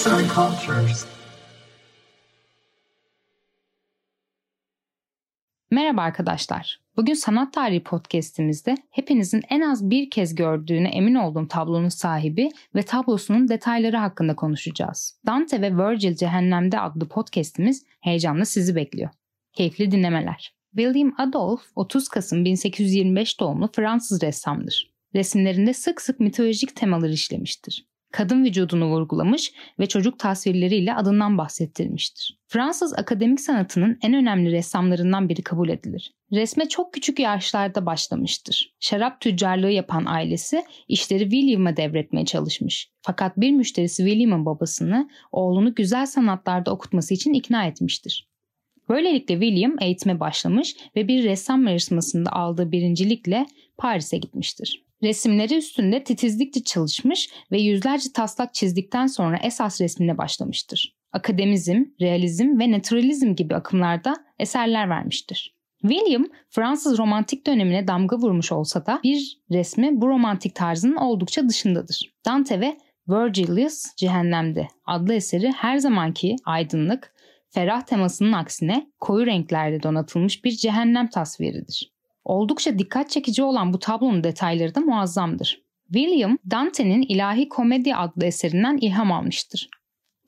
Arts and Cultures. Merhaba arkadaşlar. Bugün Sanat Tarihi podcast'imizde hepinizin en az bir kez gördüğüne emin olduğum tablonun sahibi ve tablosunun detayları hakkında konuşacağız. Dante ve Virgil Cehennem'de adlı podcast'imiz heyecanla sizi bekliyor. Keyifli dinlemeler. William Adolphe 30 Kasım 1825 doğumlu Fransız ressamdır. Resimlerinde sık sık mitolojik temalar işlemiştir kadın vücudunu vurgulamış ve çocuk tasvirleriyle adından bahsettirmiştir. Fransız akademik sanatının en önemli ressamlarından biri kabul edilir. Resme çok küçük yaşlarda başlamıştır. Şarap tüccarlığı yapan ailesi işleri William'a devretmeye çalışmış. Fakat bir müşterisi William'ın babasını oğlunu güzel sanatlarda okutması için ikna etmiştir. Böylelikle William eğitime başlamış ve bir ressam yarışmasında aldığı birincilikle Paris'e gitmiştir. Resimleri üstünde titizlikle çalışmış ve yüzlerce taslak çizdikten sonra esas resmine başlamıştır. Akademizm, realizm ve naturalizm gibi akımlarda eserler vermiştir. William, Fransız romantik dönemine damga vurmuş olsa da bir resmi bu romantik tarzının oldukça dışındadır. Dante ve Virgilius Cehennem'de adlı eseri her zamanki aydınlık, ferah temasının aksine koyu renklerde donatılmış bir cehennem tasviridir. Oldukça dikkat çekici olan bu tablonun detayları da muazzamdır. William, Dante'nin İlahi Komedi adlı eserinden ilham almıştır.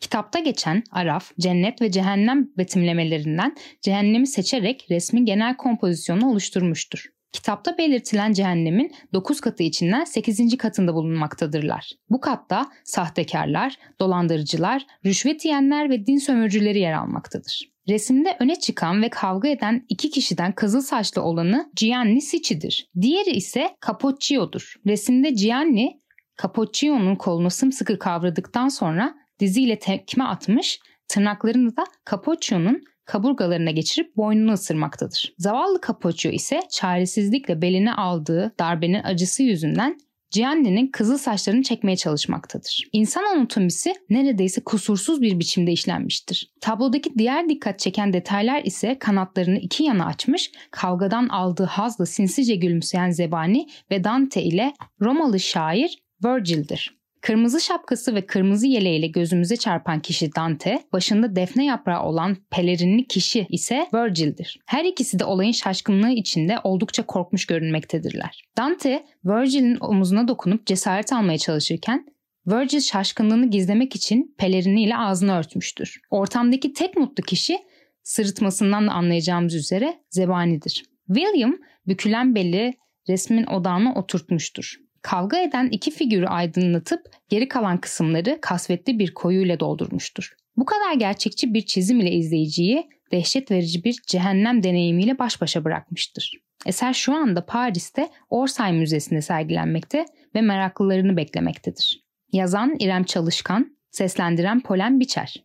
Kitapta geçen Araf, Cennet ve Cehennem betimlemelerinden cehennemi seçerek resmin genel kompozisyonunu oluşturmuştur. Kitapta belirtilen cehennemin 9 katı içinden 8. katında bulunmaktadırlar. Bu katta sahtekarlar, dolandırıcılar, rüşvet yiyenler ve din sömürücüleri yer almaktadır. Resimde öne çıkan ve kavga eden iki kişiden kızıl saçlı olanı Gianni Sicci'dir. Diğeri ise Capoccio'dur. Resimde Gianni, Capoccio'nun kolunu sımsıkı kavradıktan sonra diziyle tekme atmış, tırnaklarını da Capoccio'nun kaburgalarına geçirip boynunu ısırmaktadır. Zavallı Capoccio ise çaresizlikle beline aldığı darbenin acısı yüzünden Gianni'nin kızıl saçlarını çekmeye çalışmaktadır. İnsan anatomisi neredeyse kusursuz bir biçimde işlenmiştir. Tablodaki diğer dikkat çeken detaylar ise kanatlarını iki yana açmış, kavgadan aldığı hazla sinsice gülümseyen zebani ve Dante ile Romalı şair Virgil'dir. Kırmızı şapkası ve kırmızı yeleğiyle gözümüze çarpan kişi Dante, başında defne yaprağı olan pelerinli kişi ise Virgil'dir. Her ikisi de olayın şaşkınlığı içinde oldukça korkmuş görünmektedirler. Dante, Virgil'in omuzuna dokunup cesaret almaya çalışırken Virgil şaşkınlığını gizlemek için peleriniyle ağzını örtmüştür. Ortamdaki tek mutlu kişi sırıtmasından da anlayacağımız üzere zebanidir. William bükülen belli resmin odağına oturtmuştur. Kavga eden iki figürü aydınlatıp geri kalan kısımları kasvetli bir koyuyla doldurmuştur. Bu kadar gerçekçi bir çizim ile izleyiciyi dehşet verici bir cehennem deneyimiyle baş başa bırakmıştır. Eser şu anda Paris'te Orsay Müzesi'nde sergilenmekte ve meraklılarını beklemektedir. Yazan İrem Çalışkan, seslendiren Polen Biçer.